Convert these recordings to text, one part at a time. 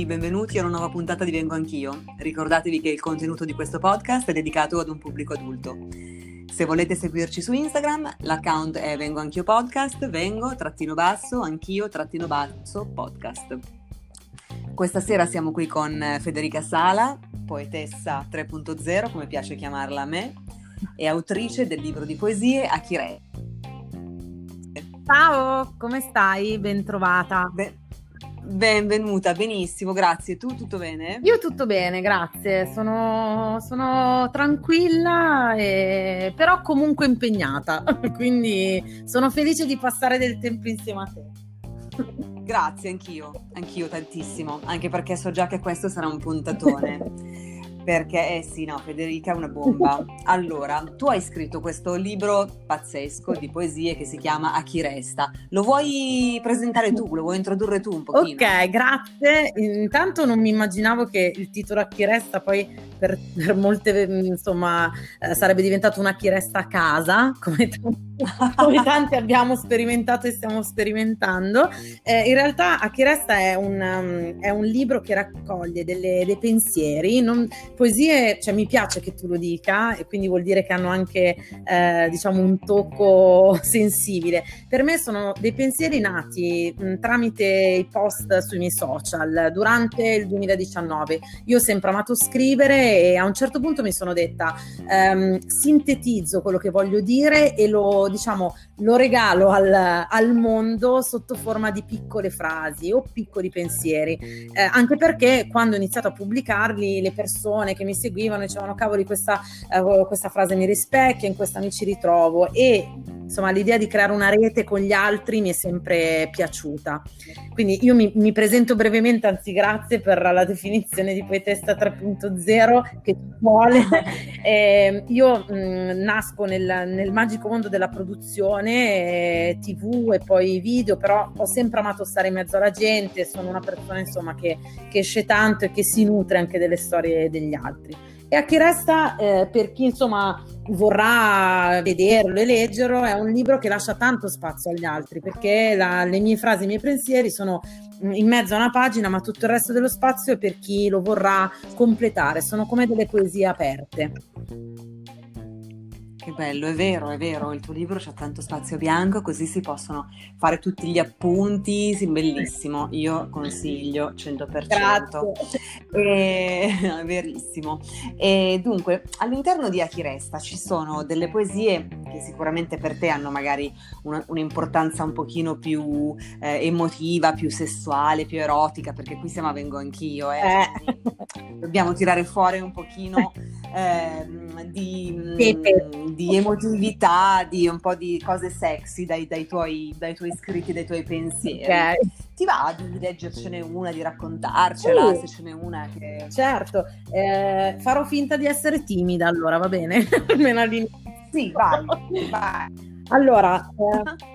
tutti, benvenuti a una nuova puntata di Vengo Anch'io. Ricordatevi che il contenuto di questo podcast è dedicato ad un pubblico adulto. Se volete seguirci su Instagram, l'account è Vengo Anch'io Podcast, vengo, trattino basso, anch'io, trattino basso, podcast. Questa sera siamo qui con Federica Sala, poetessa 3.0, come piace chiamarla a me, e autrice del libro di poesie Achire. Ciao, come stai? Bentrovata. Be- benvenuta, benissimo, grazie. Tu tutto bene? Io tutto bene, grazie. Sono, sono tranquilla, e... però comunque impegnata, quindi sono felice di passare del tempo insieme a te. Grazie, anch'io, anch'io tantissimo, anche perché so già che questo sarà un puntatone. perché eh sì, no, Federica è una bomba. Allora, tu hai scritto questo libro pazzesco di poesie che si chiama A chi resta. Lo vuoi presentare tu? Lo vuoi introdurre tu un pochino? Ok, grazie. Intanto non mi immaginavo che il titolo A chi resta poi per, per molte, insomma, eh, sarebbe diventato una chi resta a casa, come tanti come tanti abbiamo sperimentato e stiamo sperimentando. Eh, in realtà A chi resta è un, um, è un libro che raccoglie delle, dei pensieri, non, poesie, cioè mi piace che tu lo dica e quindi vuol dire che hanno anche eh, diciamo un tocco sensibile. Per me sono dei pensieri nati mh, tramite i post sui miei social durante il 2019. Io ho sempre amato scrivere e a un certo punto mi sono detta ehm, sintetizzo quello che voglio dire e lo diciamo, lo regalo al, al, mondo sotto forma di piccole frasi o piccoli pensieri, eh, anche perché quando ho iniziato a pubblicarli le persone che mi seguivano dicevano cavoli questa, eh, questa frase mi rispecchia, in questa mi ci ritrovo e insomma l'idea di creare una rete con gli altri mi è sempre piaciuta. Quindi io mi, mi presento brevemente, anzi grazie per la definizione di poetessa 3.0 che vuole. eh, io mh, nasco nel, nel, magico mondo della produzione, eh, tv e poi video, però ho sempre amato stare in mezzo alla gente, sono una persona insomma che, che esce tanto e che si nutre anche delle storie degli altri. E a chi resta, eh, per chi insomma vorrà vederlo e leggerlo, è un libro che lascia tanto spazio agli altri perché la, le mie frasi, i miei pensieri sono in mezzo a una pagina, ma tutto il resto dello spazio è per chi lo vorrà completare, sono come delle poesie aperte. Che bello, è vero, è vero, il tuo libro c'ha tanto spazio bianco, così si possono fare tutti gli appunti, sì, bellissimo, io consiglio 100%. Grazie. E, è verissimo. E dunque, all'interno di A chi resta ci sono delle poesie che sicuramente per te hanno magari una, un'importanza un pochino più eh, emotiva, più sessuale, più erotica, perché qui siamo a Vengo Anch'io, eh. eh. dobbiamo tirare fuori un pochino eh, di... Pepe di emotività, di un po' di cose sexy dai, dai, tuoi, dai tuoi, scritti, dai tuoi pensieri. Okay. Ti va di leggercene una, di raccontarcela, uh, se ce n'è una che... Certo, eh, farò finta di essere timida allora, va bene? Almeno all'inizio. Sì, vai, vai. Allora,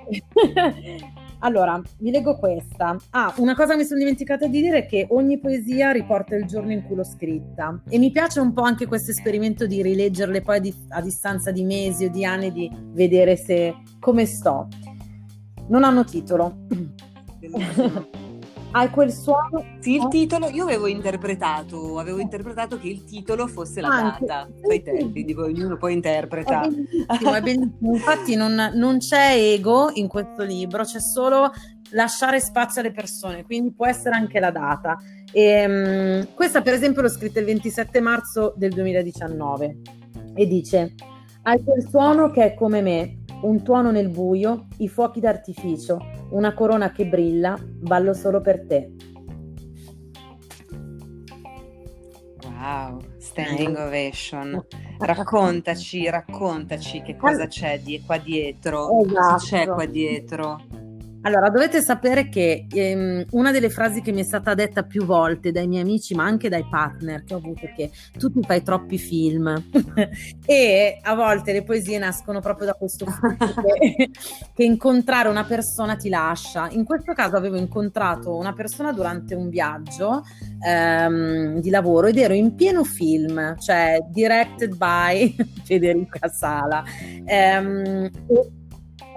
eh, Allora, vi leggo questa. Ah, una cosa mi sono dimenticata di dire è che ogni poesia riporta il giorno in cui l'ho scritta e mi piace un po' anche questo esperimento di rileggerle poi a, a distanza di mesi o di anni di vedere se come sto. Non hanno titolo. Hai quel suono? Sì, il titolo, io avevo interpretato, avevo interpretato che il titolo fosse la Anche, data, sì, tempi, dico, ognuno poi interpreta. È bellissimo, è bellissimo. Infatti non, non c'è ego in questo libro, c'è solo lasciare spazio alle persone, quindi può essere anche la data. E, um, questa per esempio l'ho scritta il 27 marzo del 2019 e dice, hai quel suono che è come me, un tuono nel buio, i fuochi d'artificio, una corona che brilla, ballo solo per te. Wow, standing ovation. Raccontaci, raccontaci che cosa c'è di qua dietro. Esatto. Cosa c'è qua dietro? Allora, dovete sapere che ehm, una delle frasi che mi è stata detta più volte dai miei amici, ma anche dai partner che ho avuto, è che tu ti fai troppi film. e a volte le poesie nascono proprio da questo che, che incontrare una persona ti lascia. In questo caso avevo incontrato una persona durante un viaggio ehm, di lavoro ed ero in pieno film, cioè directed by Federica Sala. Ehm,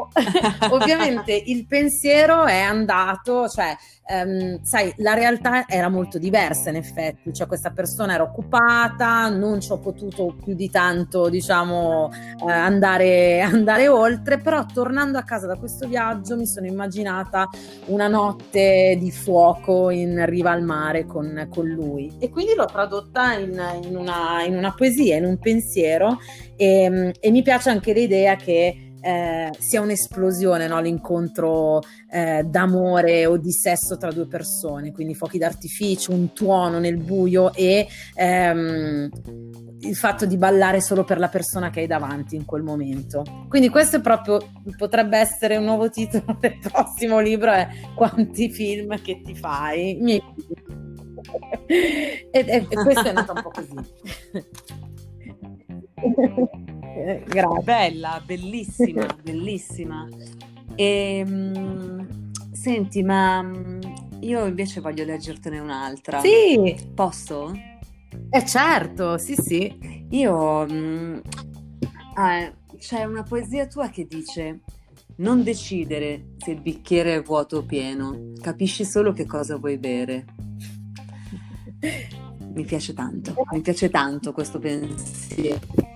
ovviamente il pensiero è andato, cioè Um, sai, la realtà era molto diversa in effetti, cioè questa persona era occupata, non ci ho potuto più di tanto, diciamo, eh, andare, andare, oltre, però tornando a casa da questo viaggio mi sono immaginata una notte di fuoco in riva al mare con, con lui. E quindi l'ho tradotta in, in, una, in una, poesia, in un pensiero e, e mi piace anche l'idea che eh, sia un'esplosione no? l'incontro eh, d'amore o di sesso tra due persone, quindi fuochi d'artificio, un tuono nel buio e ehm, il fatto di ballare solo per la persona che hai davanti in quel momento. Quindi questo è proprio, potrebbe essere un nuovo titolo del prossimo libro, è Quanti film che ti fai? e, e, e questo è nato un po' così. Eh, grazie. Bella, bellissima, bellissima. E, mh, senti, ma mh, io invece voglio leggertene un'altra. Sì. Posso? Eh certo, sì sì. Io... Mh, ah, c'è una poesia tua che dice non decidere se il bicchiere è vuoto o pieno, capisci solo che cosa vuoi bere. Mi piace tanto, mi piace tanto questo pensiero.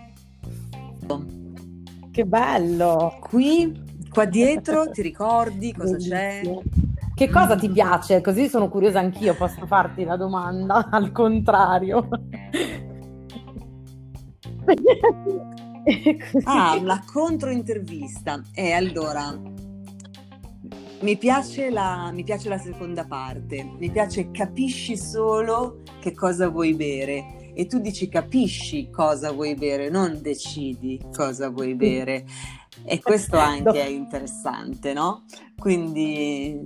Che bello! Qui, qua dietro, ti ricordi cosa Bellissimo. c'è? Che cosa ti piace? Così sono curiosa anch'io, posso farti la domanda al contrario. ah, la controintervista. E eh, allora, mi piace, la, mi piace la seconda parte, mi piace capisci solo che cosa vuoi bere e tu dici capisci cosa vuoi bere, non decidi cosa vuoi bere. E questo anche è interessante, no? Quindi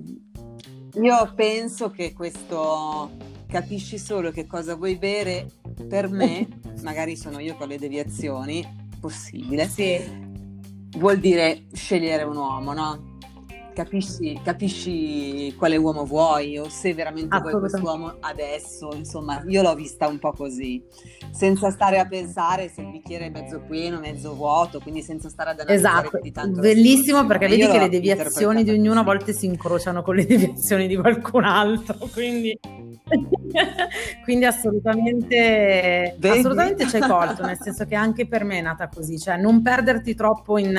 io penso che questo capisci solo che cosa vuoi bere, per me, magari sono io con le deviazioni, possibile, sì. vuol dire scegliere un uomo, no? Capisci, capisci quale uomo vuoi o se veramente vuoi quest'uomo adesso, insomma, io l'ho vista un po' così, senza stare a pensare se il bicchiere è mezzo pieno, mezzo vuoto, quindi senza stare ad analizzare esatto. di tanto. Bellissimo perché vedi che le deviazioni di ognuno a volte si incrociano con le deviazioni di qualcun altro, quindi quindi assolutamente, assolutamente hai colto, nel senso che anche per me è nata così, cioè non perderti troppo in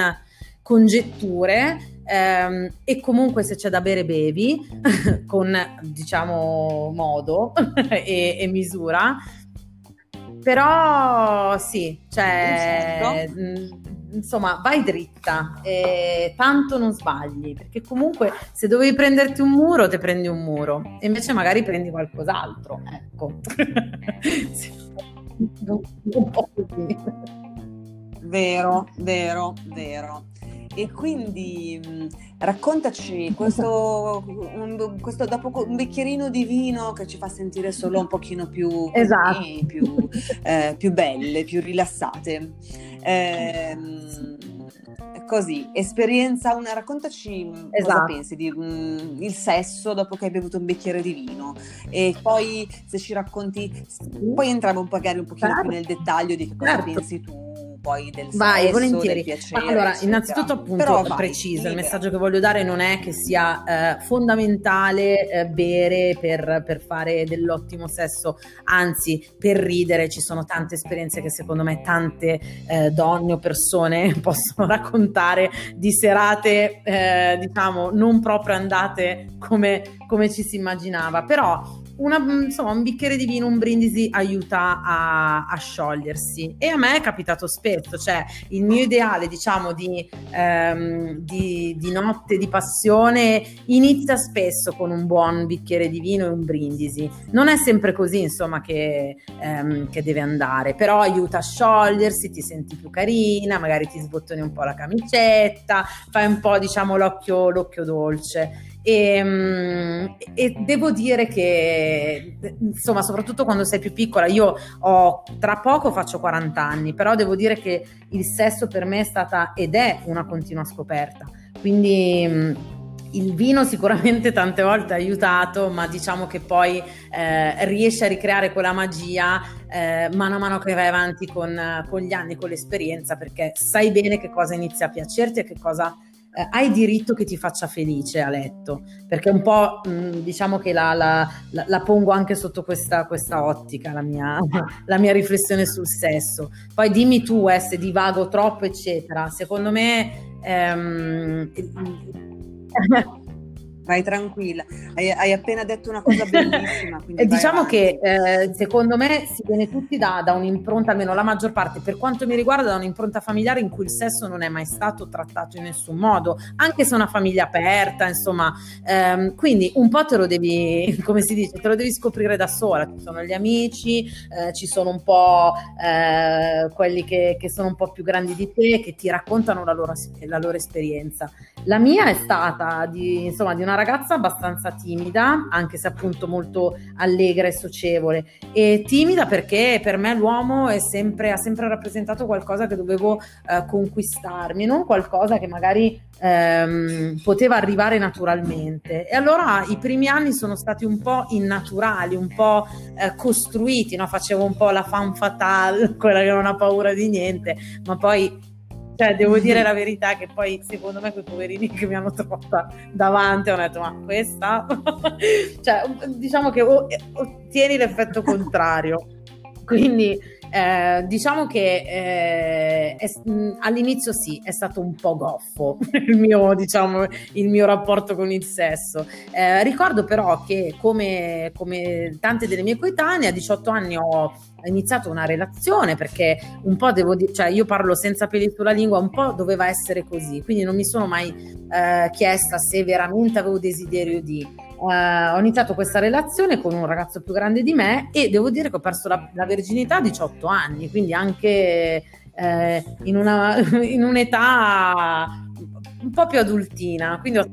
congetture ehm, e comunque se c'è da bere bevi con diciamo modo e, e, misura. Però sì cioè mh, mm, insomma vai dritta e tanto non sbagli perché comunque se dovevi prenderti un muro te prendi un muro. E invece magari prendi qualcos'altro ecco. Un po' così. Vero vero vero e quindi mh, raccontaci questo, un, questo, dopo un bicchierino di vino che ci fa sentire solo un pochino più, esatto. così, più, eh, più belle, più rilassate. Eh, così, esperienza, una, raccontaci esatto. cosa pensi di um, il sesso dopo che hai bevuto un bicchiere di vino e poi se ci racconti, poi entriamo magari un pochino certo. più nel dettaglio di che cosa certo. pensi tu poi del vai, sesso, volentieri. del piacere. Allora, eccetera. innanzitutto appunto Però vai, preciso, libera. il messaggio che voglio dare non è che sia eh, fondamentale eh, bere per, per, fare dell'ottimo sesso, anzi per ridere ci sono tante esperienze che secondo me tante eh, donne o persone possono raccontare di serate eh, diciamo non proprio andate come, come ci si immaginava, però una, insomma, un bicchiere di vino, un brindisi aiuta a, a, sciogliersi. E a me è capitato spesso, cioè il mio ideale diciamo di, ehm, di, di, notte di passione inizia spesso con un buon bicchiere di vino e un brindisi, non è sempre così insomma che, ehm, che deve andare, però aiuta a sciogliersi, ti senti più carina, magari ti sbottoni un po' la camicetta, fai un po' diciamo l'occhio, l'occhio dolce e, ehm, e, devo dire che, insomma, soprattutto quando sei più piccola, io ho tra poco faccio 40 anni, però devo dire che il sesso per me è stata ed è una continua scoperta. Quindi il vino sicuramente tante volte ha aiutato, ma diciamo che poi eh, riesce a ricreare quella magia eh, mano a mano che vai avanti con, con, gli anni, con l'esperienza, perché sai bene che cosa inizia a piacerti e che cosa eh, hai diritto che ti faccia felice a letto, perché un po' mh, mm, diciamo che la, la, la, la, pongo anche sotto questa, questa ottica, la mia, la mia, riflessione sul sesso. Poi dimmi tu eh, se divago troppo, eccetera. Secondo me... Ehm, vai tranquilla. Hai, hai, appena detto una cosa bellissima. diciamo che eh, secondo me si viene tutti da, da, un'impronta, almeno la maggior parte, per quanto mi riguarda, da un'impronta familiare in cui il sesso non è mai stato trattato in nessun modo, anche se è una famiglia aperta, insomma. Ehm, quindi un po' te lo devi, come si dice, te lo devi scoprire da sola. Ci sono gli amici, eh, ci sono un po' eh, quelli che, che, sono un po' più grandi di te, che ti raccontano la loro, la loro esperienza. La mia è stata di, insomma, di una ragazza abbastanza timida, anche se appunto molto allegra e socievole. E timida perché per me l'uomo sempre, ha sempre rappresentato qualcosa che dovevo eh, conquistarmi, non qualcosa che magari ehm, poteva arrivare naturalmente. E allora i primi anni sono stati un po' innaturali, un po' eh, costruiti, no? facevo un po' la fan fatale, quella che non ha paura di niente, ma poi cioè, devo dire la verità che poi secondo me quei poverini che mi hanno trovata davanti hanno detto ma questa... cioè, diciamo che ottieni l'effetto contrario. Quindi eh, diciamo che eh, è, all'inizio sì, è stato un po' goffo il mio, diciamo, il mio rapporto con il sesso. Eh, ricordo però che come, come tante delle mie coetanee a 18 anni ho iniziato una relazione perché un po' devo dire, cioè io parlo senza peli sulla lingua, un po' doveva essere così, quindi non mi sono mai eh, chiesta se veramente avevo desiderio di Uh, ho iniziato questa relazione con un ragazzo più grande di me e devo dire che ho perso la, la verginità a 18 anni, quindi anche eh, in, una, in, un'età un po' più adultina. Quindi ho,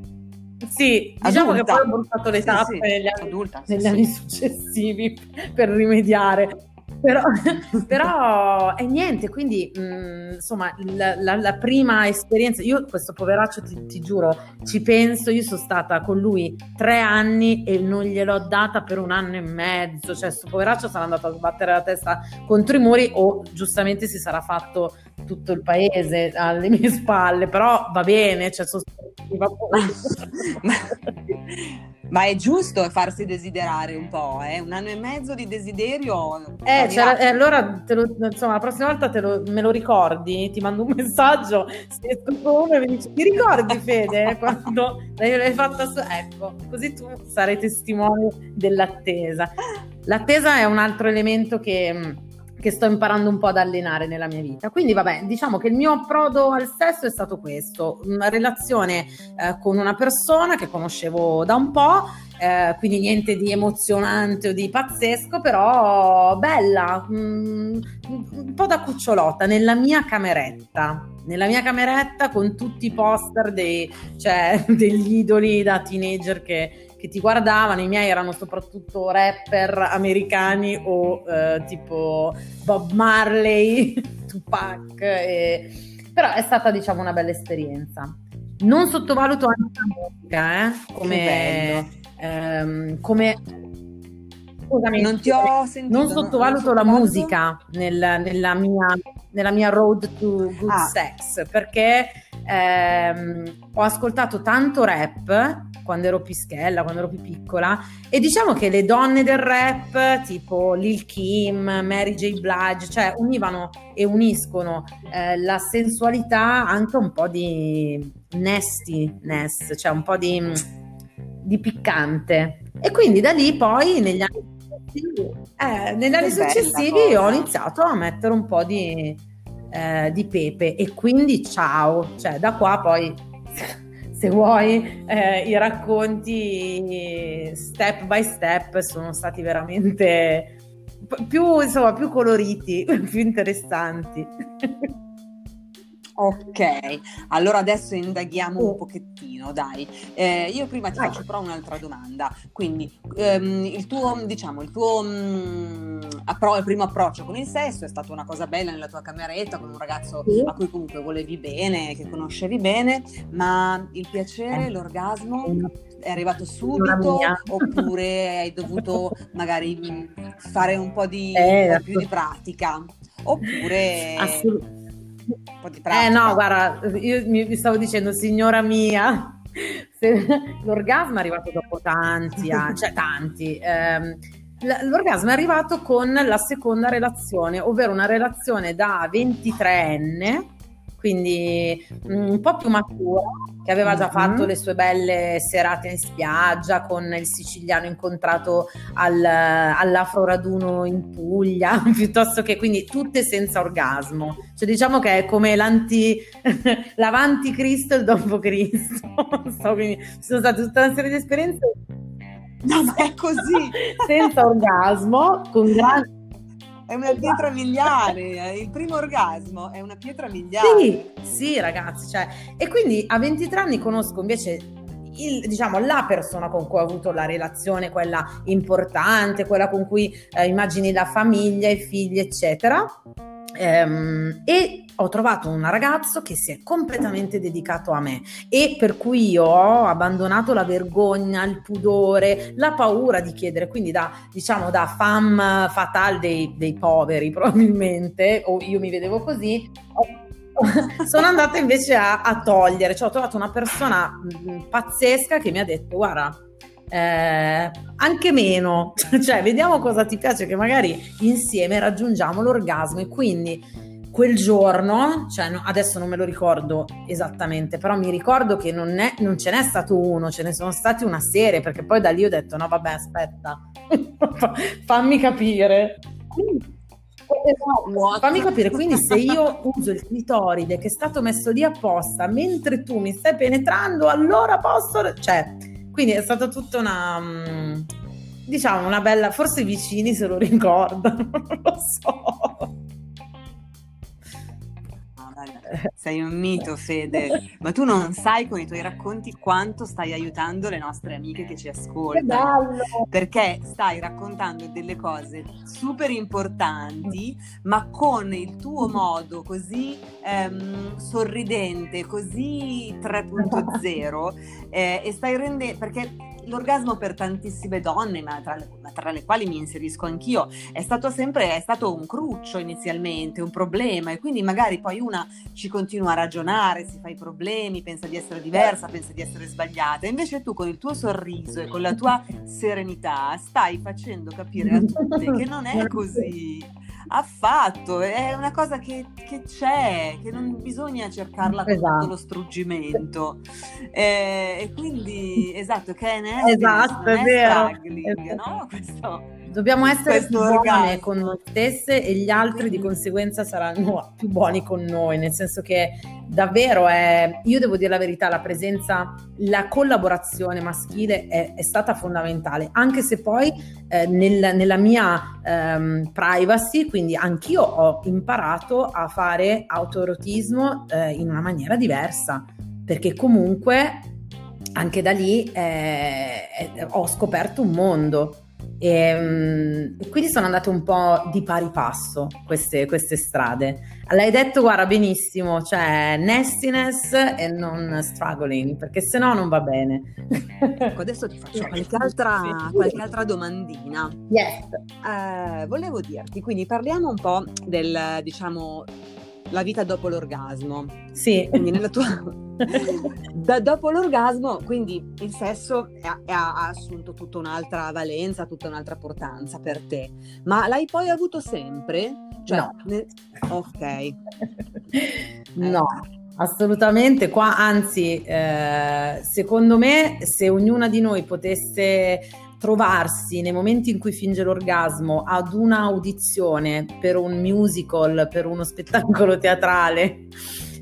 sì, diciamo adulta. che poi ho portato le tappe sì, sì. negli, anni, adulta, negli sì, anni successivi per rimediare però, però è niente, quindi mh, mm, insomma la, la, la, prima esperienza, io questo poveraccio ti, ti, giuro, ci penso, io sono stata con lui tre anni e non gliel'ho data per un anno e mezzo, cioè questo poveraccio sarà andato a sbattere la testa contro i muri o giustamente si sarà fatto tutto il paese alle mie spalle, però va bene, cioè sono Ma è giusto farsi desiderare un po', eh? un anno e mezzo di desiderio. Eh, eh allora lo, insomma, la prossima volta lo, me lo ricordi, ti mando un messaggio, se esco e mi dici, ti ricordi Fede quando l'hai fatta su... Ecco, così tu sarai testimone dell'attesa. L'attesa è un altro elemento che che sto imparando un po' ad allenare nella mia vita. Quindi vabbè, diciamo che il mio approdo al sesso è stato questo, una relazione eh, con una persona che conoscevo da un po', eh, quindi niente di emozionante o di pazzesco, però bella, mm, un po' da cucciolotta, nella mia cameretta. Nella mia cameretta con tutti i poster dei, cioè, degli idoli da teenager che, che ti guardavano, i miei erano soprattutto rapper americani o eh, tipo Bob Marley, Tupac, e... però è stata diciamo una bella esperienza. Non sottovaluto anche la musica, eh? come, ehm, come Scusami, non ti ho sentito. Non sottovaluto non la musica nel, nella, mia, nella, mia, road to good ah. sex perché ehm, ho ascoltato tanto rap quando ero pischella, quando ero più piccola e diciamo che le donne del rap tipo Lil Kim, Mary J. Blige, cioè univano e uniscono eh, la sensualità anche un po' di nastiness, cioè un po' di, di piccante. E quindi da lì poi negli anni eh, negli anni successivi ho iniziato a mettere un po' di, eh, di pepe e quindi ciao, cioè da qua poi se vuoi eh, i racconti step by step sono stati veramente più, insomma, più coloriti, più interessanti. Ok, allora adesso indaghiamo un pochettino, dai. Eh, io prima ti faccio però un'altra domanda. Quindi, ehm, il tuo, diciamo, il tuo mh, mm, appro- primo approccio con il sesso è stata una cosa bella nella tua cameretta con un ragazzo sì. a cui comunque volevi bene, che conoscevi bene, ma il piacere, eh. l'orgasmo è arrivato subito oppure hai dovuto magari fare un po' di, eh, più di pratica? Oppure... Assolutamente un po' di pratica. Eh no, guarda, io mi stavo dicendo, signora mia, l'orgasmo è arrivato dopo tanti anni, cioè tanti. Ehm, l'orgasmo è arrivato con la seconda relazione, ovvero una relazione da 23enne quindi mm, un po' più matura, che aveva già fatto mm-hmm. le sue belle serate in spiaggia con il siciliano incontrato al, all'afro raduno in Puglia, piuttosto che quindi tutte senza orgasmo. Cioè diciamo che è come l'anti, l'avanti Cristo e il dopo Cristo. so, quindi ci sono state tutta una serie di esperienze No, ma è così! Senza orgasmo, con grande è una pietra miliare, il primo orgasmo è una pietra miliare. Sì, sì ragazzi, cioè, e quindi a 23 anni conosco invece il, diciamo, la persona con cui ho avuto la relazione, quella importante, quella con cui eh, immagini la famiglia, i figli, eccetera. Ehm, e ho trovato un ragazzo che si è completamente dedicato a me e per cui io ho abbandonato la vergogna, il pudore, la paura di chiedere, quindi da diciamo da femme fatale dei, dei poveri probabilmente, o io mi vedevo così, sono andata invece a, a togliere, cioè ho trovato una persona mh, pazzesca che mi ha detto guarda eh, anche meno, cioè vediamo cosa ti piace che magari insieme raggiungiamo l'orgasmo e quindi quel giorno, cioè no, adesso non me lo ricordo esattamente, però mi ricordo che non, è, non, ce n'è stato uno, ce ne sono stati una serie, perché poi da lì ho detto no vabbè aspetta, fammi capire. Esatto, fammi capire, quindi se io uso il clitoride che è stato messo lì apposta mentre tu mi stai penetrando, allora posso... Cioè, quindi è stata tutta una, mm, diciamo, una bella, forse i vicini se lo ricordano, non lo so. Sei un mito, Fede, ma tu non sai con i tuoi racconti quanto stai aiutando le nostre amiche che ci ascoltano. Perché stai raccontando delle cose super importanti, ma con il tuo modo così ehm, sorridente, così 3.0, eh, e stai rendendo perché l'orgasmo per tantissime donne, ma tra, le, ma tra, le, quali mi inserisco anch'io, è stato sempre è stato un cruccio inizialmente, un problema e quindi magari poi una ci continua a ragionare, si fa i problemi, pensa di essere diversa, pensa di essere sbagliata. Invece tu con il tuo sorriso e con la tua serenità stai facendo capire a tutte che non è così affatto, è una cosa che, che, c'è, che non bisogna cercarla con esatto. tutto lo struggimento. Eh, e quindi, esatto, che è esatto, è, è vero. Esatto. No? Questo Dobbiamo essere più buone con noi stesse e gli altri di conseguenza saranno più buoni con noi, nel senso che davvero è, io devo dire la verità, la presenza, la collaborazione maschile è, è stata fondamentale, anche se poi eh, nel, nella mia ehm, privacy, quindi anch'io ho imparato a fare autoerotismo eh, in una maniera diversa, perché comunque anche da lì eh, ho scoperto un mondo e, um, quindi sono andate un po' di pari passo queste, queste strade. L'hai detto, guarda, benissimo, cioè nestiness e non struggling, perché se no non va bene. Ecco, adesso ti faccio qualche altra, qualche altra domandina. Yes. Uh, volevo dirti, quindi parliamo un po' del, diciamo, la vita dopo l'orgasmo. Sì. Quindi nella tua... da, dopo l'orgasmo, quindi il sesso ha, ha, assunto tutta un'altra valenza, tutta un'altra portanza per te. Ma l'hai poi avuto sempre? Cioè, no. Ne... Ok. no. Assolutamente, qua anzi, eh, secondo me, se ognuna di noi potesse trovarsi nei momenti in cui finge l'orgasmo ad un'audizione per un musical, per uno spettacolo teatrale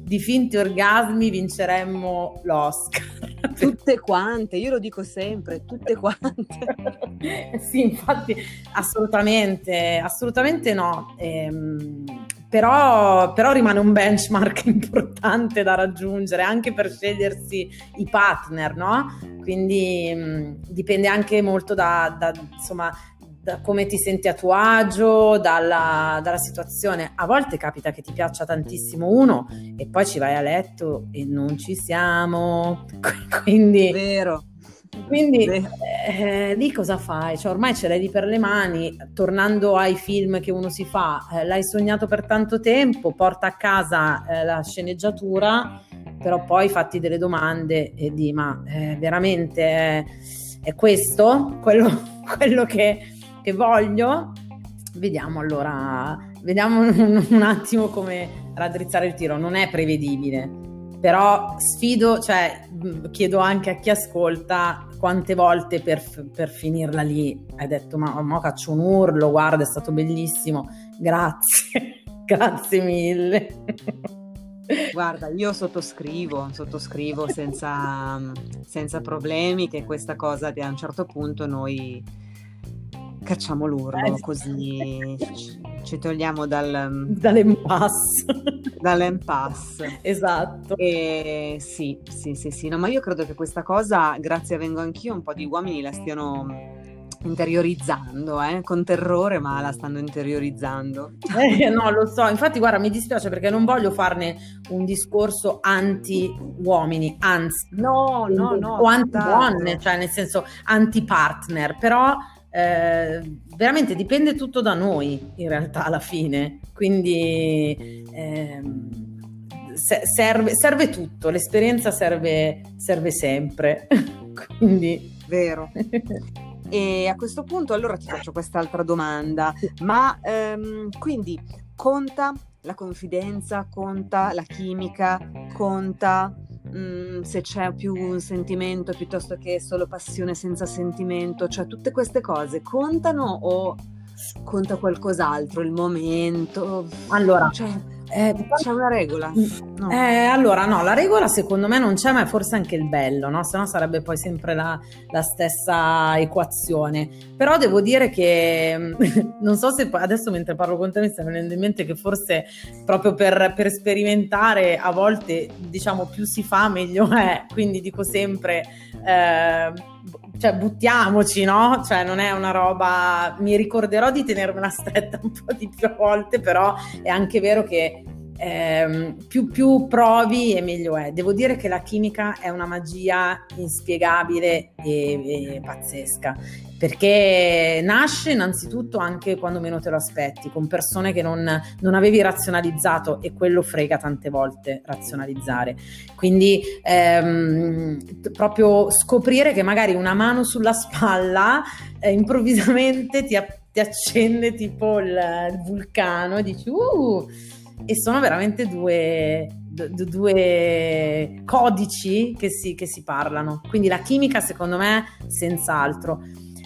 di finti orgasmi, vinceremmo l'Oscar. Tutte quante, io lo dico sempre, tutte quante. sì, infatti, assolutamente, assolutamente no. Ehm, però, però, rimane un benchmark importante da raggiungere anche per scegliersi i partner, no? Quindi mh, mm, dipende anche molto da, da, insomma, da come ti senti a tuo agio, dalla, dalla, situazione. A volte capita che ti piaccia tantissimo uno e poi ci vai a letto e non ci siamo. Quindi, Vero. Quindi eh, lì cosa fai? Cioè, ormai ce l'hai lì per le mani, tornando ai film che uno si fa, eh, l'hai sognato per tanto tempo, porta a casa eh, la sceneggiatura, però poi fatti delle domande e di ma eh, veramente è, è questo quello, quello che, che, voglio? Vediamo allora, vediamo un, un attimo come raddrizzare il tiro, non è prevedibile però sfido, cioè chiedo anche a chi ascolta quante volte per, per finirla lì hai detto ma, ma faccio un urlo, guarda è stato bellissimo, grazie, grazie mille. Guarda, io sottoscrivo, sottoscrivo senza, senza problemi che questa cosa a un certo punto noi cacciamo l'urlo, eh, così ci togliamo dal, dall'impasse. Dall'impasse. esatto. E sì, sì, sì, sì. No, ma io credo che questa cosa, grazie a Vengo Anch'io, un po' di uomini la stiano interiorizzando, eh? con terrore, ma la stanno interiorizzando. Eh, no, lo so, infatti guarda, mi dispiace perché non voglio farne un discorso anti-uomini, anzi, no, no, no, o anti-donne, cioè nel senso anti-partner, però eh, veramente dipende tutto da noi in realtà alla fine, quindi eh, serve, serve, tutto, l'esperienza serve, serve sempre, quindi... Vero. E a questo punto allora ti faccio quest'altra domanda, ma ehm, quindi conta la confidenza, conta la chimica, conta mh, se c'è più un sentimento piuttosto che solo passione senza sentimento, cioè tutte queste cose contano o conta qualcos'altro, il momento? Allora, cioè, eh, c'è una regola? Mm, no. Eh, allora, no, la regola secondo me non c'è, ma è forse anche il bello, no? Se no sarebbe poi sempre la, la, stessa equazione. Però devo dire che non so se adesso mentre parlo con te mi sta venendo in mente che forse proprio per, per sperimentare a volte, diciamo, più si fa meglio è. Quindi dico sempre. Eh, cioè buttiamoci, no? Cioè non è una roba, mi ricorderò di tenermela stretta un po' di più volte, però è anche vero che ehm, più, più provi e meglio è. Devo dire che la chimica è una magia inspiegabile e, e pazzesca perché nasce innanzitutto anche quando meno te lo aspetti, con persone che non, non avevi razionalizzato e quello frega tante volte razionalizzare. Quindi ehm, proprio scoprire che magari una mano sulla spalla eh, improvvisamente ti, ti, accende tipo il, il vulcano e dici uh! e sono veramente due, due codici che si, che si parlano. Quindi la chimica secondo me senz'altro.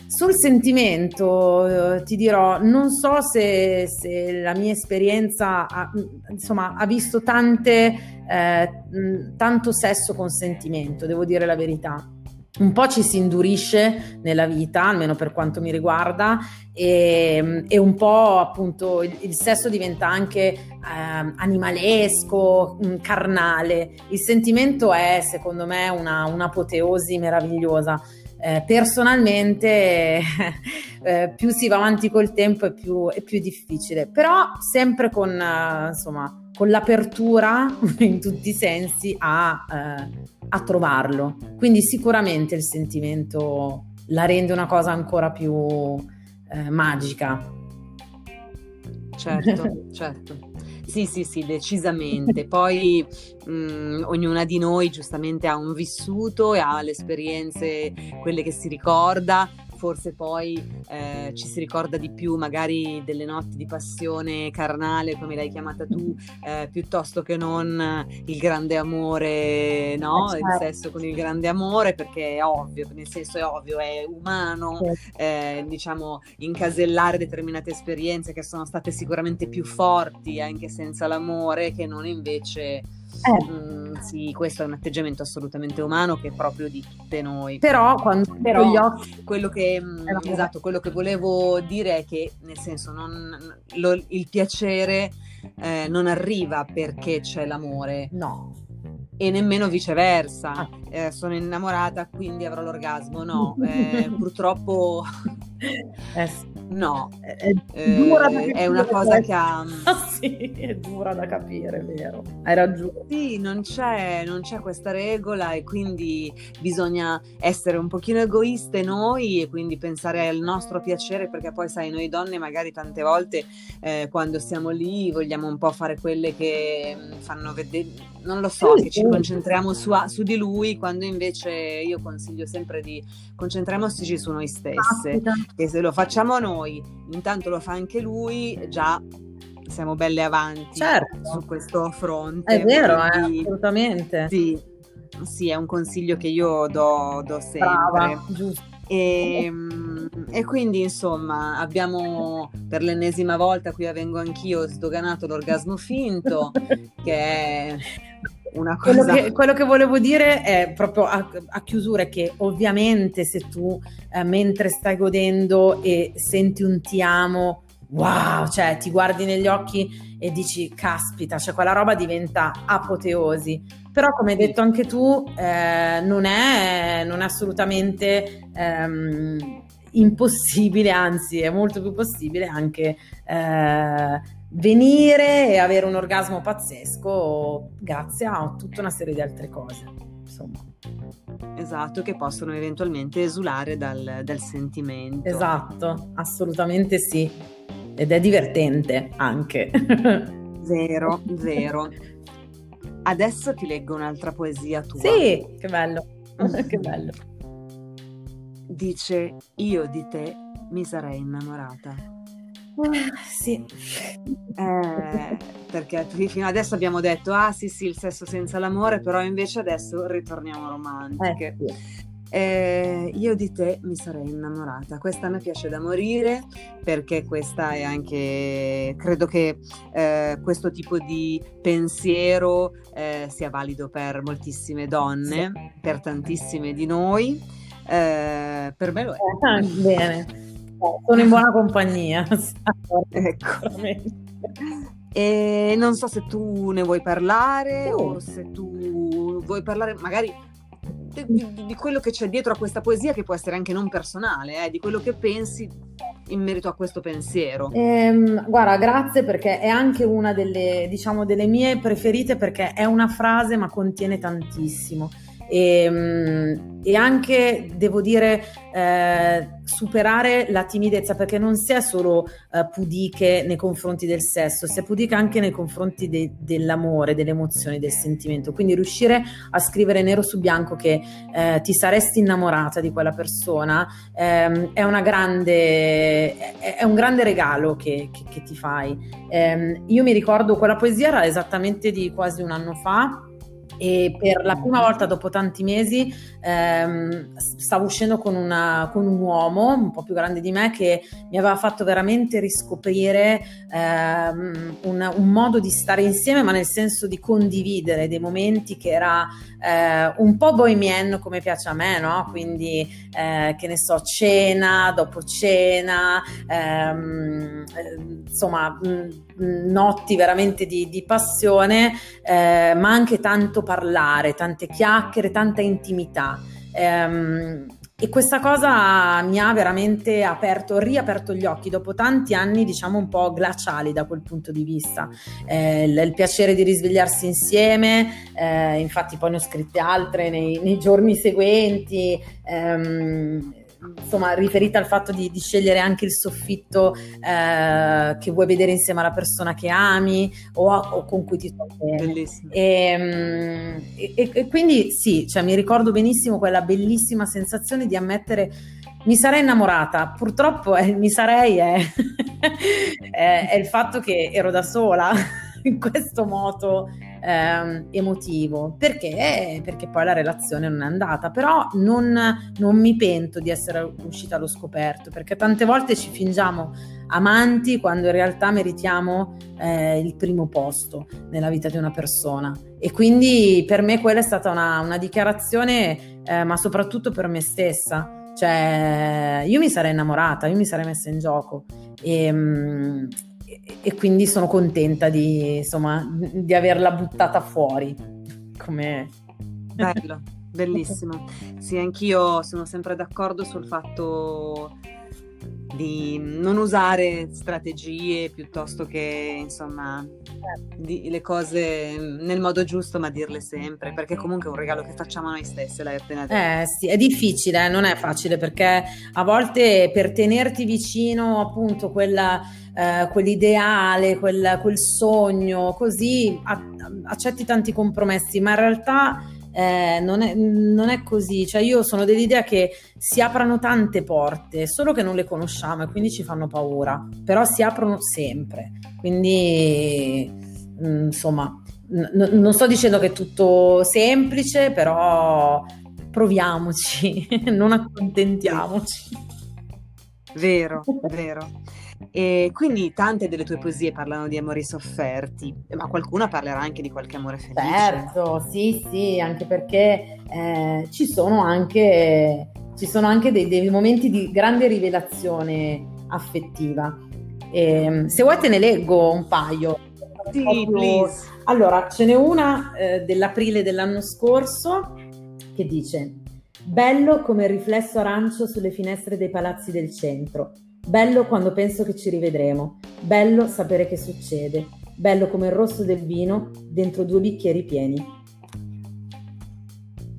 Sul sentimento, eh, ti dirò, non so se, se la mia esperienza ha, insomma, ha visto tante, eh, tanto sesso con sentimento, devo dire la verità. Un po' ci si indurisce nella vita, almeno per quanto mi riguarda, e, e un po' appunto il, il sesso diventa anche eh, animalesco, carnale. Il sentimento è secondo me una, un'apoteosi meravigliosa eh, personalmente eh, più si va avanti col tempo è più, è più difficile, però sempre con, eh, insomma, con l'apertura in tutti i sensi a, eh, a trovarlo. Quindi sicuramente il sentimento la rende una cosa ancora più eh, magica. Certo, certo. Sì, sì, sì, decisamente. Poi mh, mhmm, ognuna di noi giustamente ha un vissuto e ha le esperienze, quelle che si ricorda forse poi eh, ci si ricorda di più magari delle notti di passione carnale, come l'hai chiamata tu, eh, piuttosto che non il grande amore, no? Eh, certo. Il sesso con il grande amore, perché è ovvio, nel senso è ovvio, è umano, certo. eh, diciamo, incasellare determinate esperienze che sono state sicuramente più forti anche senza l'amore, che non invece. Mm, sì, questo è un atteggiamento assolutamente umano che è proprio di tutte noi. Però quando Però gli occhi... quello che, eh, esatto, quello che volevo dire è che nel senso non, lo, il piacere eh, non arriva perché c'è l'amore. No e nemmeno viceversa. Ah. Eh, sono innamorata, quindi avrò l'orgasmo. No, eh, purtroppo. Eh No, è, eh, è una cosa che ha... Ah, sì, è dura da capire, è vero. Hai ragione. Sì, non c'è, non c'è, questa regola e quindi bisogna essere un pochino egoiste noi e quindi pensare al nostro piacere perché poi sai, noi donne magari tante volte eh, quando siamo lì vogliamo un po' fare quelle che mm, fanno vedere, non lo so, sì, che sì. ci concentriamo su, su, di lui quando invece io consiglio sempre di concentriamoci su noi stesse e se lo facciamo noi, intanto lo fa anche lui, già siamo belle avanti certo. su questo fronte. È vero, eh, Quindi, eh, assolutamente. Sì, sì, è un consiglio che io do, do sempre. Brava, giusto. E, ehm, e, quindi insomma abbiamo per l'ennesima volta qui vengo anch'io sdoganato l'orgasmo finto che è una cosa... Quello che, quello che volevo dire è proprio a, a chiusura che ovviamente se tu eh, mentre stai godendo e senti un ti amo wow, cioè ti guardi negli occhi e dici caspita, cioè quella roba diventa apoteosi. Però come hai detto anche tu, eh, non, è, non, è, assolutamente ehm, impossibile, anzi è molto più possibile anche eh, venire e avere un orgasmo pazzesco grazie a tutta una serie di altre cose. Insomma. Esatto, che possono eventualmente esulare dal, dal sentimento. Esatto, assolutamente sì. Ed è divertente anche. vero, vero. Adesso ti leggo un'altra poesia tua. Sì, che bello, che bello. Dice, io di te mi sarei innamorata. Sì. Eh, perché fino adesso abbiamo detto, ah sì sì, il sesso senza l'amore, però invece adesso ritorniamo romantiche. Eh, sì. Eh, io di te mi sarei innamorata. Questa mi piace da morire perché questa è anche, credo che eh, questo tipo di pensiero eh, sia valido per moltissime donne, sì. per tantissime di noi. Eh, per me lo è. Ah, bene, sono in buona compagnia. ecco. E non so se tu ne vuoi parlare oh. o se tu vuoi parlare magari di, di, quello che c'è dietro a questa poesia, che può essere anche non personale, eh, di quello che pensi in merito a questo pensiero. Ehm, guarda, grazie perché è anche una delle, diciamo, delle mie preferite perché è una frase ma contiene tantissimo. E, ehm, e anche, devo dire, eh, superare la timidezza perché non si è solo eh, pudiche nei confronti del sesso, si è pudiche anche nei confronti de- dell'amore, delle emozioni, del sentimento. Quindi riuscire a scrivere nero su bianco che eh, ti saresti innamorata di quella persona ehm, è, grande, è, è, un grande regalo che, che, che ti fai. Ehm, io mi ricordo quella poesia era esattamente di quasi un anno fa e per la prima volta dopo tanti mesi ehm, stavo uscendo con, una, con, un uomo un po' più grande di me che mi aveva fatto veramente riscoprire ehm, un, un, modo di stare insieme ma nel senso di condividere dei momenti che era eh, un po' bohemian come piace a me no? quindi eh, che ne so cena dopo cena ehm, eh, insomma mh, notti veramente di, di passione eh, ma anche tanto parlare, tante chiacchiere, tanta intimità. Ehm, e questa cosa mi ha veramente aperto, riaperto gli occhi dopo tanti anni, diciamo un po' glaciali da quel punto di vista. Eh, il, il, piacere di risvegliarsi insieme, eh, infatti poi ne ho scritte altre nei, nei giorni seguenti. Ehm, insomma, riferita al fatto di, di scegliere anche il soffitto eh, che vuoi vedere insieme alla persona che ami o, o con cui ti sto bene. Ehm, e, e, e, quindi sì, cioè, mi ricordo benissimo quella bellissima sensazione di ammettere mi sarei innamorata, purtroppo eh, mi sarei è, è, è il fatto che ero da sola in questo moto ehm, emotivo. Perché? Perché poi la relazione non è andata, però non, non mi pento di essere uscita allo scoperto, perché tante volte ci fingiamo amanti quando in realtà meritiamo eh, il primo posto nella vita di una persona. E quindi per me quella è stata una, una dichiarazione, eh, ma soprattutto per me stessa. Cioè, io mi sarei innamorata, io mi sarei messa in gioco. E, mm, e quindi sono contenta di, insomma, di averla buttata fuori. Come... Bello, bellissimo. Sì, anch'io sono sempre d'accordo sul fatto di non usare strategie piuttosto che insomma le cose nel modo giusto ma dirle sempre perché comunque è un regalo che facciamo a noi stesse l'hai appena detto. Eh sì è difficile eh, non è facile perché a volte per tenerti vicino appunto quella eh, quell'ideale, quel, quel, sogno, così accetti tanti compromessi, ma in realtà eh, non, è, non, è, così. Cioè, io sono dell'idea che si aprono tante porte, solo che non le conosciamo e quindi ci fanno paura, però si aprono sempre. Quindi, mm, insomma, n- non sto dicendo che è tutto semplice, però proviamoci, non accontentiamoci. Vero, vero. E quindi tante delle tue poesie parlano di amori sofferti, ma qualcuna parlerà anche di qualche amore felice. Certo, sì, sì, anche perché eh, ci sono anche, ci sono anche dei, dei, momenti di grande rivelazione affettiva. E, ehm, se vuoi te ne leggo un paio. Sì, proprio... Allora, ce n'è una eh, dell'aprile dell'anno scorso che dice Bello come il riflesso arancio sulle finestre dei palazzi del centro Bello quando penso che ci rivedremo. Bello sapere che succede. Bello come il rosso del vino dentro due bicchieri pieni.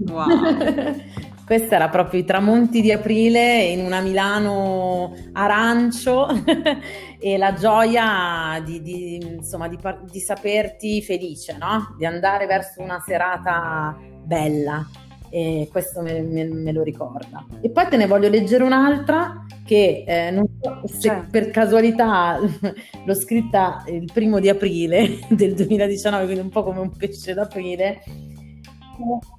Wow. Questo era proprio i tramonti di aprile in una Milano arancio e la gioia di, di, insomma, di, di saperti felice, no? di andare verso una serata bella e questo me, me, me, lo ricorda. E poi te ne voglio leggere un'altra che eh, non so se certo. per casualità l'ho scritta il primo di aprile del 2019, quindi un po' come un pesce d'aprile.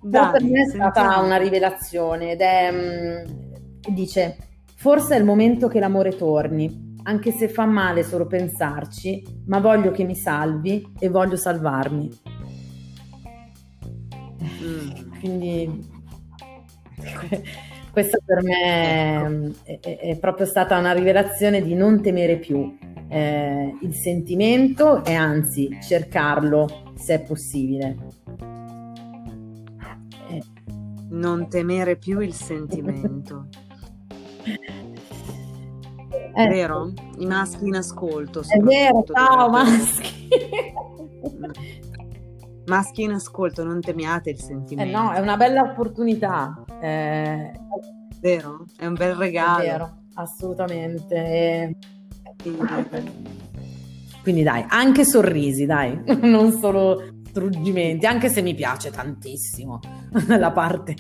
Dai, per me è stata una rivelazione ed è, mm, dice, forse è il momento che l'amore torni, anche se fa male solo pensarci, ma voglio che mi salvi e voglio salvarmi. Mm. Quindi questa per me è, è, proprio stata una rivelazione di non temere più eh, il sentimento e anzi cercarlo se è possibile. Eh. Non temere più il sentimento. È eh. vero? I maschi in ascolto. È vero, ciao maschi. Maschi in ascolto, non temiate il sentimento. Eh no, è una bella opportunità. Eh... Vero? È un bel regalo. È vero, assolutamente. Quindi dai, anche sorrisi, dai, non solo struggimenti, anche se mi piace tantissimo la parte.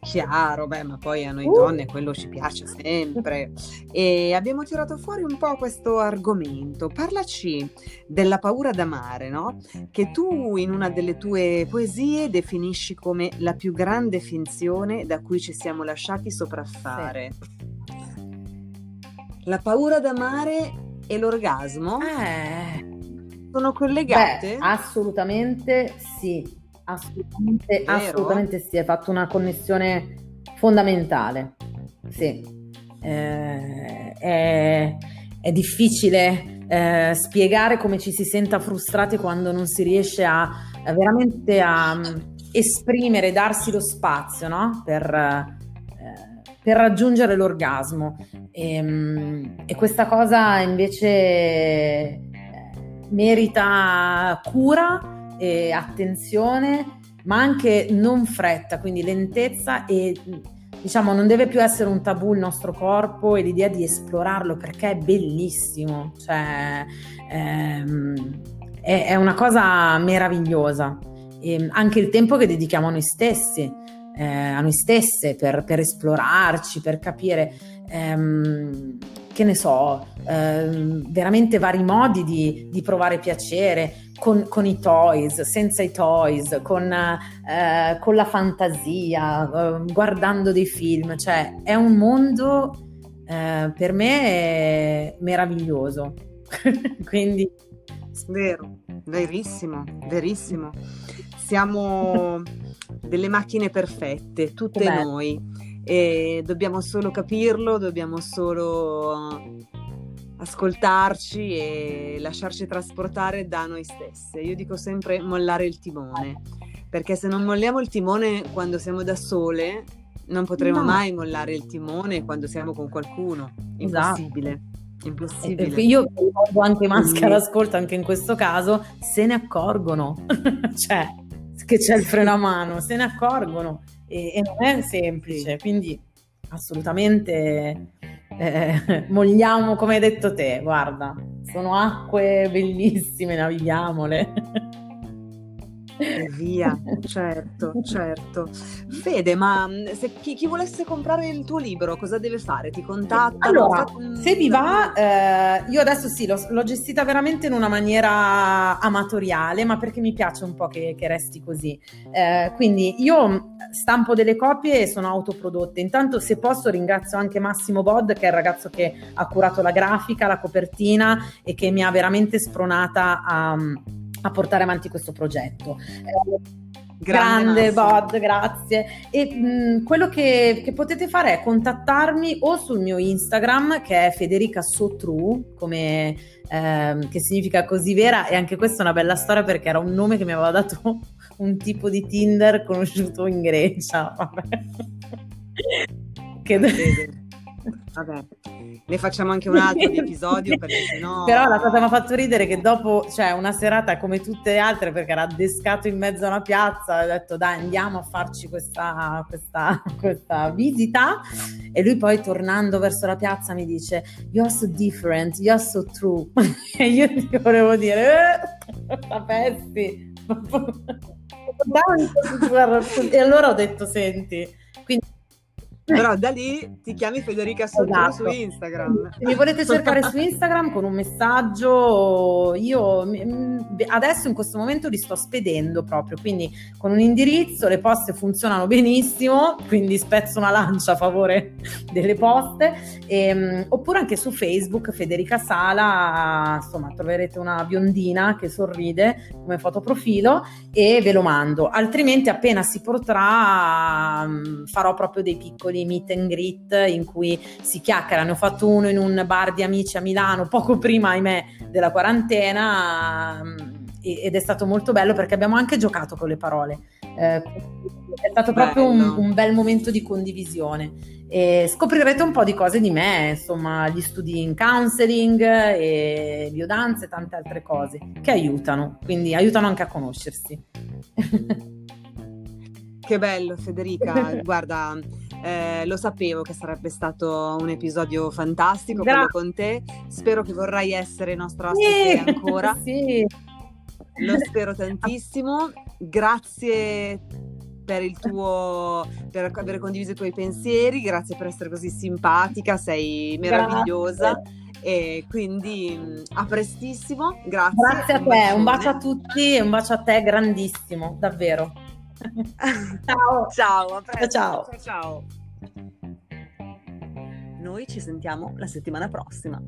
Chiaro, beh, ma poi a noi uh. donne quello ci piace sempre. E abbiamo tirato fuori un po' questo argomento. Parlaci della paura d'amare, no? Che tu in una delle tue poesie definisci come la più grande finzione da cui ci siamo lasciati sopraffare. Sì. La paura d'amare e l'orgasmo eh. Sono collegate? Beh, assolutamente sì Assolutamente, assolutamente sì, hai fatto una connessione fondamentale. Sì. Eh, è, è, difficile eh, spiegare come ci si senta frustrati quando non si riesce a, a veramente a um, esprimere, darsi lo spazio no? per, eh, per, raggiungere l'orgasmo. E, um, e questa cosa invece eh, merita cura e attenzione, ma anche non fretta, quindi lentezza e diciamo non deve più essere un tabù il nostro corpo e l'idea di esplorarlo perché è bellissimo, cioè ehm, è, è, una cosa meravigliosa. E anche il tempo che dedichiamo a noi stessi, eh, a noi stesse per, per esplorarci, per capire. Ehm, che ne so, ehm, veramente vari modi di, di provare piacere con, con, i toys, senza i toys, con, eh, con la fantasia, eh, guardando dei film, cioè è un mondo eh, per me meraviglioso. Quindi vero, verissimo, verissimo. Siamo delle macchine perfette, tutte noi e dobbiamo solo capirlo, dobbiamo solo ascoltarci e lasciarci trasportare da noi stesse. Io dico sempre mollare il timone, perché se non molliamo il timone quando siamo da sole, non potremo no. mai mollare il timone quando siamo con qualcuno. impossibile. Esatto. Impossibile. Io ricordo anche maschera all'ascolto, anche in questo caso, se ne accorgono, cioè che c'è il freno a mano, se ne accorgono e, e non è semplice, quindi assolutamente eh, mogliamo come hai detto te, guarda, sono acque bellissime, navighiamole. E via, certo, certo. Fede, ma mm, se chi, chi, volesse comprare il tuo libro, cosa deve fare? Ti contatta? Allora, se vi va, eh, io adesso sì, l'ho, l'ho, gestita veramente in una maniera amatoriale, ma perché mi piace un po' che, che resti così. Eh, quindi io stampo delle copie e sono autoprodotte. Intanto, se posso, ringrazio anche Massimo Bod, che è il ragazzo che ha curato la grafica, la copertina e che mi ha veramente spronata a a portare avanti questo progetto. Grande, grande Bod, grazie. E mh, quello che, che, potete fare è contattarmi o sul mio Instagram che è Federica Sotru, come, ehm, che significa così vera, e anche questa è una bella storia perché era un nome che mi aveva dato un tipo di Tinder conosciuto in Grecia. Vabbè. che... Vabbè ne facciamo anche un altro episodio perché sennò... Però la cosa mi ha fatto ridere che dopo, cioè una serata come tutte le altre perché era addescato in mezzo a una piazza, ho detto dai andiamo a farci questa, questa, questa visita. E lui poi tornando verso la piazza mi dice you're so different, you're so true. E io ti volevo dire eh, sapessi e allora ho detto senti però da lì ti chiami Federica Sotto esatto. su Instagram. Se mi volete cercare su Instagram con un messaggio, io adesso in questo momento li sto spedendo proprio, quindi con un indirizzo le poste funzionano benissimo, quindi spezzo una lancia a favore delle poste, e, ehm, oppure anche su Facebook Federica Sala, insomma troverete una biondina che sorride come fotoprofilo e ve lo mando, altrimenti appena si potrà farò proprio dei piccoli piccoli meet and greet in cui si chiacchiera. Ne ho fatto uno in un bar di amici a Milano poco prima, ahimè, della quarantena mm, ed è stato molto bello perché abbiamo anche giocato con le parole. Eh, è stato proprio un, un, bel momento di condivisione. E scoprirete un po' di cose di me, insomma, gli studi in counseling, e biodanze e tante altre cose che aiutano, quindi aiutano anche a conoscersi. Che bello Federica, guarda, eh, lo sapevo che sarebbe stato un episodio fantastico Gra- quello con te. Spero che vorrai essere nostro ospite sì, ancora. Sì. Lo spero tantissimo. Grazie per il tuo per aver condiviso i tuoi pensieri, grazie per essere così simpatica, sei meravigliosa. Grazie. E quindi mm, a prestissimo, grazie. Grazie a te, un bacio a tutti e un bacio a te grandissimo, davvero. Ciao. Ciao, a presto. Ciao. ciao. ciao. Noi ci sentiamo la settimana prossima.